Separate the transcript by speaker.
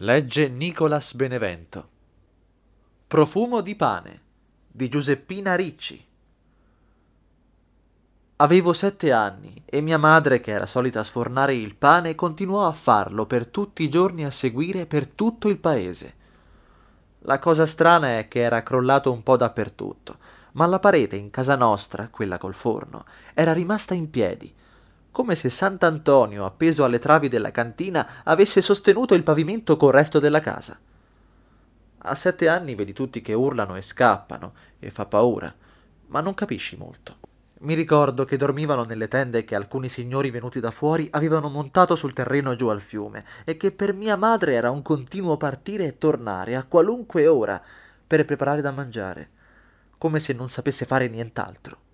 Speaker 1: Legge Nicolas Benevento. Profumo di pane di Giuseppina Ricci. Avevo sette anni e mia madre, che era solita sfornare il pane, continuò a farlo per tutti i giorni a seguire per tutto il paese. La cosa strana è che era crollato un po' dappertutto, ma la parete in casa nostra, quella col forno, era rimasta in piedi, come se Sant'Antonio, appeso alle travi della cantina, avesse sostenuto il pavimento col resto della casa. A sette anni vedi tutti che urlano e scappano, e fa paura, ma non capisci molto. Mi ricordo che dormivano nelle tende che alcuni signori venuti da fuori avevano montato sul terreno giù al fiume, e che per mia madre era un continuo partire e tornare a qualunque ora per preparare da mangiare, come se non sapesse fare nient'altro.